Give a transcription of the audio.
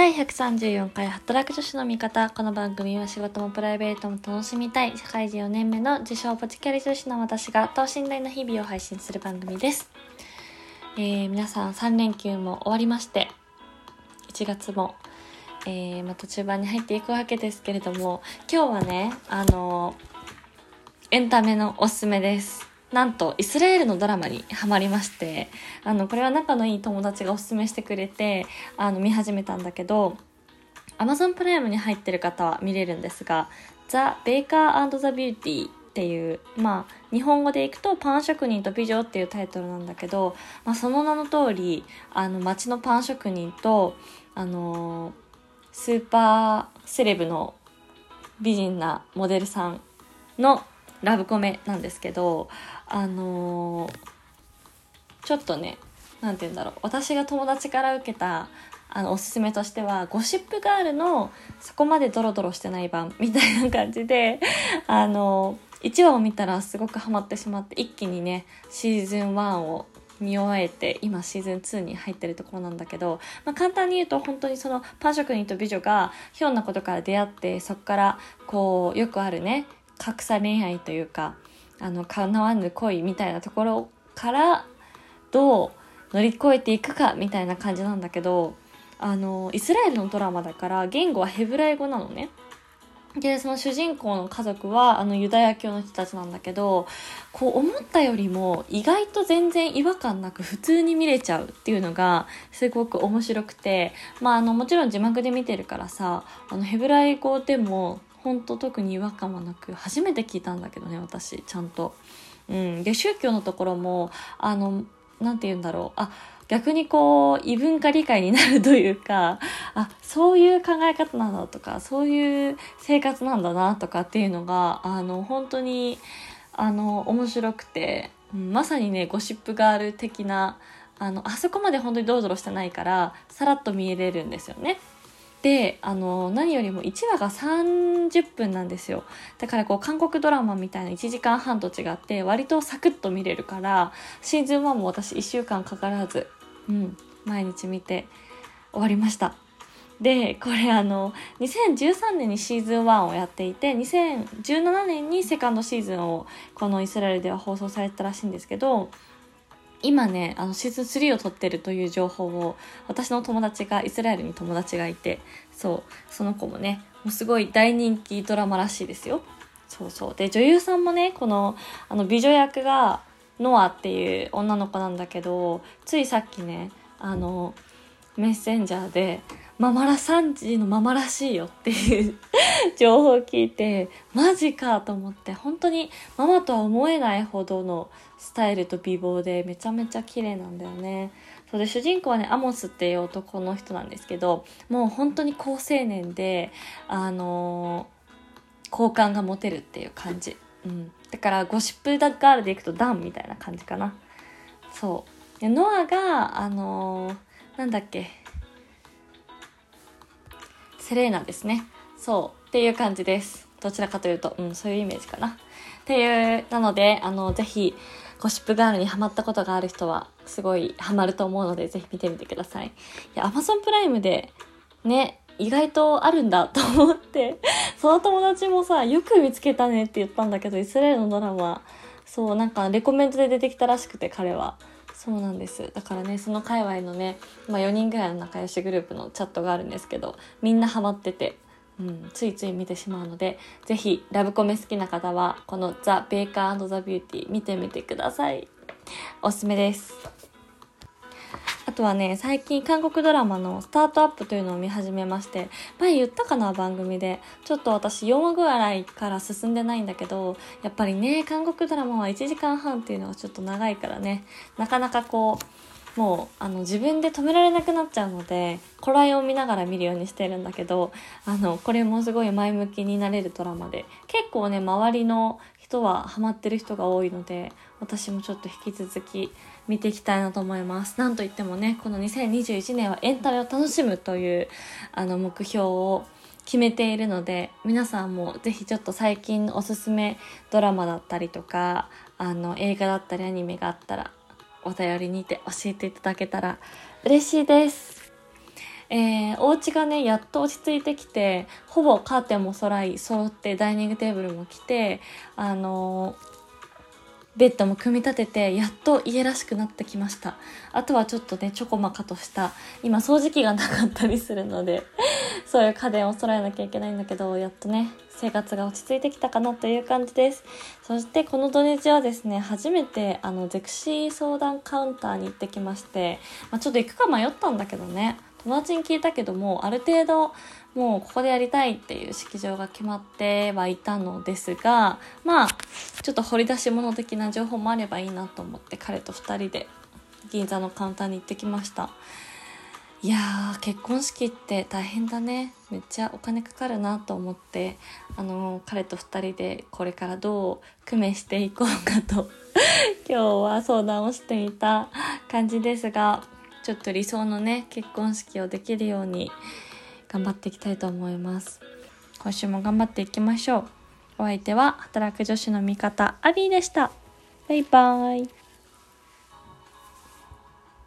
第134回働く女子の味方。この番組は仕事もプライベートも楽しみたい、社会人4年目の自称ポチキャリ女子の私が等身大の日々を配信する番組です。えー、皆さん3連休も終わりまして、1月も、えー、まあ、途中盤に入っていくわけですけれども、今日はね、あのエンタメのおすすめです。なんと、イスラエルのドラマにハマりまして、あの、これは仲のいい友達がおすすめしてくれて、あの、見始めたんだけど、Amazon プライムに入ってる方は見れるんですが、The Baker the Beauty っていう、まあ、日本語でいくとパン職人と美女っていうタイトルなんだけど、まあ、その名の通り、あの、街のパン職人と、あのスーパーセレブの美人なモデルさんのラブコメなんですけど、あのーちょっとね、なんて言うんだろう。私が友達から受けた、あの、おすすめとしては、ゴシップガールの、そこまでドロドロしてない版、みたいな感じで、あのー、1話を見たらすごくハマってしまって、一気にね、シーズン1を見終えて今シーズン2に入ってるところなんだけど、まあ、簡単に言うと本当にそのパン職人と美女がひょんなことから出会ってそこからこうよくあるね格差恋愛というかあの叶わぬ恋みたいなところからどう乗り越えていくかみたいな感じなんだけどあのイスラエルのドラマだから言語はヘブライ語なのね。でその主人公の家族はあのユダヤ教の人たちなんだけどこう思ったよりも意外と全然違和感なく普通に見れちゃうっていうのがすごく面白くて、まあ、あのもちろん字幕で見てるからさあのヘブライ語でも本当特に違和感はなく初めて聞いたんだけどね私ちゃんと。うん、で宗教のところもあのなんて言うんだろうあ逆にこう異文化理解になるというかあそういう考え方なんだとかそういう生活なんだなとかっていうのがあの本当にあの面白くて、うんまさにねゴシップガール的なあのあそこまで本当にドロドロしてないからさらっと見えれるんですよね。であの何よりも1話が30分なんですよ。だからこう韓国ドラマみたいな1時間半と違って割とサクッと見れるからシーズン1も私1週間かからず、うん、毎日見て終わりました。でこれあの2013年にシーズン1をやっていて2017年にセカンドシーズンをこのイスラエルでは放送されたらしいんですけど今ねあのシーズン3を撮ってるという情報を私の友達がイスラエルに友達がいてそうその子もねもうすごい大人気ドラマらしいですよ。そうそう。で女優さんもねこのあの美女役がノアっていう女の子なんだけどついさっきねあのメッセンジャーでママラ3時のママらしいよっていう情報を聞いてマジかと思って本当にママとは思えないほどのスタイルと美貌でめちゃめちゃ綺麗なんだよね。そうで主人公はねアモスっていう男の人なんですけどもう本当に好青年であのー好感が持てるっていう感じ、うん、だからゴシップガールでいくとダンみたいな感じかな。そう。でノアがあのーなんだっけ。セレーナですね。そうっていう感じです。どちらかというと、うん、そういうイメージかな。っていうなのであのぜひゴシップガールにハマったことがある人はすごいハマると思うのでぜひ見てみてください。いや Amazon プライムでね意外とあるんだと思って。その友達もさよく見つけたねって言ったんだけどイスラエルのドラマそうなんかレコメントで出てきたらしくて彼は。そうなんです。だからねその界隈のね、まあ、4人ぐらいの仲良しグループのチャットがあるんですけどみんなハマってて、うん、ついつい見てしまうので是非ラブコメ好きな方はこの「ザ・ベーカーザ・ビューティー」見てみてください。おすすめです。とはね、最近韓国ドラマのスタートアップというのを見始めまして、前言ったかな番組で。ちょっと私4話ぐらいから進んでないんだけど、やっぱりね、韓国ドラマは1時間半っていうのはちょっと長いからね、なかなかこう、もう、あの、自分で止められなくなっちゃうので、こらえを見ながら見るようにしてるんだけど、あの、これもすごい前向きになれるドラマで、結構ね、周りの人はハマってる人が多いので、私もちょっと引き続き見ていきたいなと思います。なんといってもね、この2021年はエンタメを楽しむという、あの、目標を決めているので、皆さんもぜひちょっと最近おすすめドラマだったりとか、あの、映画だったりアニメがあったら、お便りにて教えていただけたら嬉しいです。えー、お家がね、やっと落ち着いてきて、ほぼカーテンも揃い、揃ってダイニングテーブルも来て、あのーベッドも組み立ててやっと家らしくなってきましたあとはちょっとねちょこまかとした今掃除機がなかったりするのでそういう家電を揃えなきゃいけないんだけどやっとね生活が落ち着いてきたかなという感じです。そしてこの土日はですね初めてあのゼクシー相談カウンターに行ってきまして、まあ、ちょっと行くか迷ったんだけどね友達に聞いたけどもある程度もうここでやりたいっていう式場が決まってはいたのですがまあちょっと掘り出し物的な情報もあればいいなと思って彼と2人で銀座のカウンターに行ってきました。いやー結婚式って大変だね。めっちゃお金かかるなと思ってあの彼と2人でこれからどう工面していこうかと。今日は相談をしていた感じですがちょっと理想のね結婚式をできるように頑張っていきたいと思います。今週も頑張っていきましょう。お相手は働く女子の味方アリーでした。バイバーイ。